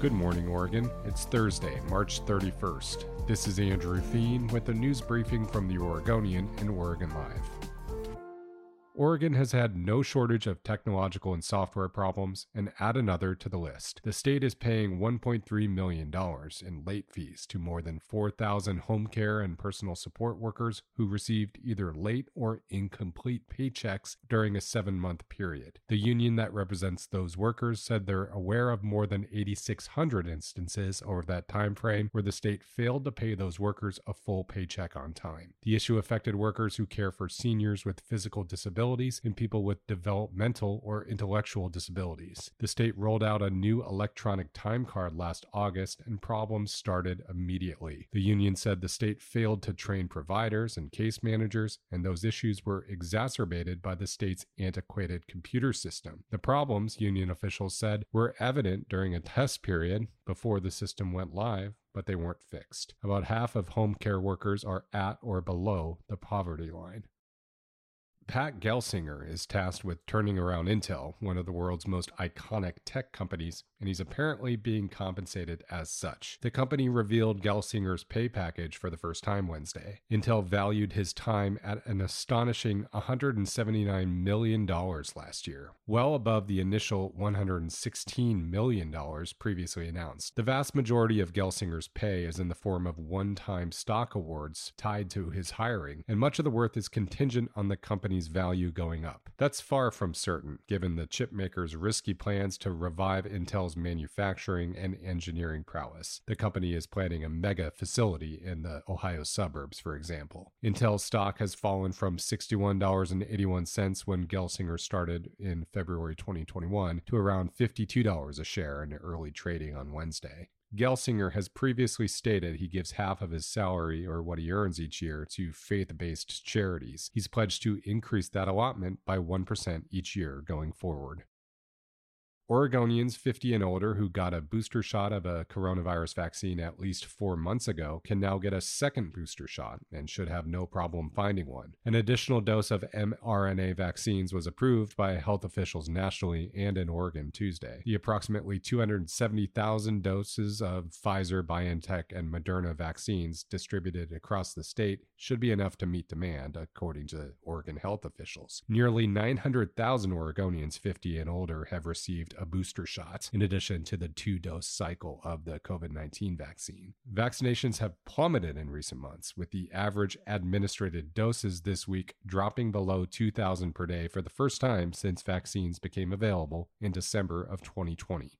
Good morning, Oregon. It's Thursday, March 31st. This is Andrew Theen with a news briefing from the Oregonian and Oregon Live. Oregon has had no shortage of technological and software problems, and add another to the list. The state is paying $1.3 million in late fees to more than 4,000 home care and personal support workers who received either late or incomplete paychecks during a seven month period. The union that represents those workers said they're aware of more than 8,600 instances over that time frame where the state failed to pay those workers a full paycheck on time. The issue affected workers who care for seniors with physical disabilities disabilities and people with developmental or intellectual disabilities. The state rolled out a new electronic time card last August and problems started immediately. The union said the state failed to train providers and case managers, and those issues were exacerbated by the state's antiquated computer system. The problems, union officials said, were evident during a test period before the system went live but they weren't fixed. About half of home care workers are at or below the poverty line. Pat Gelsinger is tasked with turning around Intel, one of the world's most iconic tech companies, and he's apparently being compensated as such. The company revealed Gelsinger's pay package for the first time Wednesday. Intel valued his time at an astonishing $179 million last year, well above the initial $116 million previously announced. The vast majority of Gelsinger's pay is in the form of one time stock awards tied to his hiring, and much of the worth is contingent on the company's company's value going up. That's far from certain, given the chipmaker's risky plans to revive Intel's manufacturing and engineering prowess. The company is planning a mega facility in the Ohio suburbs, for example. Intel stock has fallen from $61.81 when Gelsinger started in February 2021 to around $52 a share in early trading on Wednesday. Gelsinger has previously stated he gives half of his salary or what he earns each year to faith based charities. He's pledged to increase that allotment by 1% each year going forward. Oregonians 50 and older who got a booster shot of a coronavirus vaccine at least four months ago can now get a second booster shot and should have no problem finding one. An additional dose of mRNA vaccines was approved by health officials nationally and in Oregon Tuesday. The approximately 270,000 doses of Pfizer, BioNTech, and Moderna vaccines distributed across the state should be enough to meet demand, according to Oregon health officials. Nearly 900,000 Oregonians 50 and older have received a booster shot, in addition to the two dose cycle of the COVID 19 vaccine. Vaccinations have plummeted in recent months, with the average administered doses this week dropping below 2,000 per day for the first time since vaccines became available in December of 2020.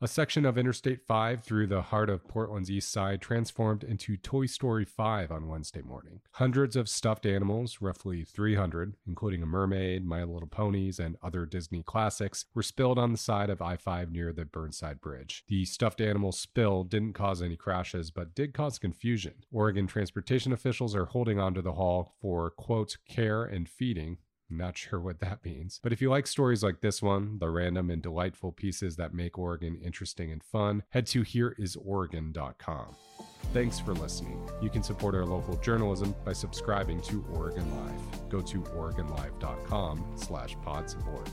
A section of Interstate 5 through the heart of Portland's east side transformed into Toy Story 5 on Wednesday morning. Hundreds of stuffed animals, roughly 300, including a mermaid, My Little Ponies, and other Disney classics, were spilled on the side of I 5 near the Burnside Bridge. The stuffed animal spill didn't cause any crashes, but did cause confusion. Oregon transportation officials are holding onto the haul for, quote, care and feeding, not sure what that means. But if you like stories like this one, the random and delightful pieces that make Oregon interesting and fun, head to hereisoregon.com. Thanks for listening. You can support our local journalism by subscribing to Oregon Live. Go to oregonlive.com slash pod support.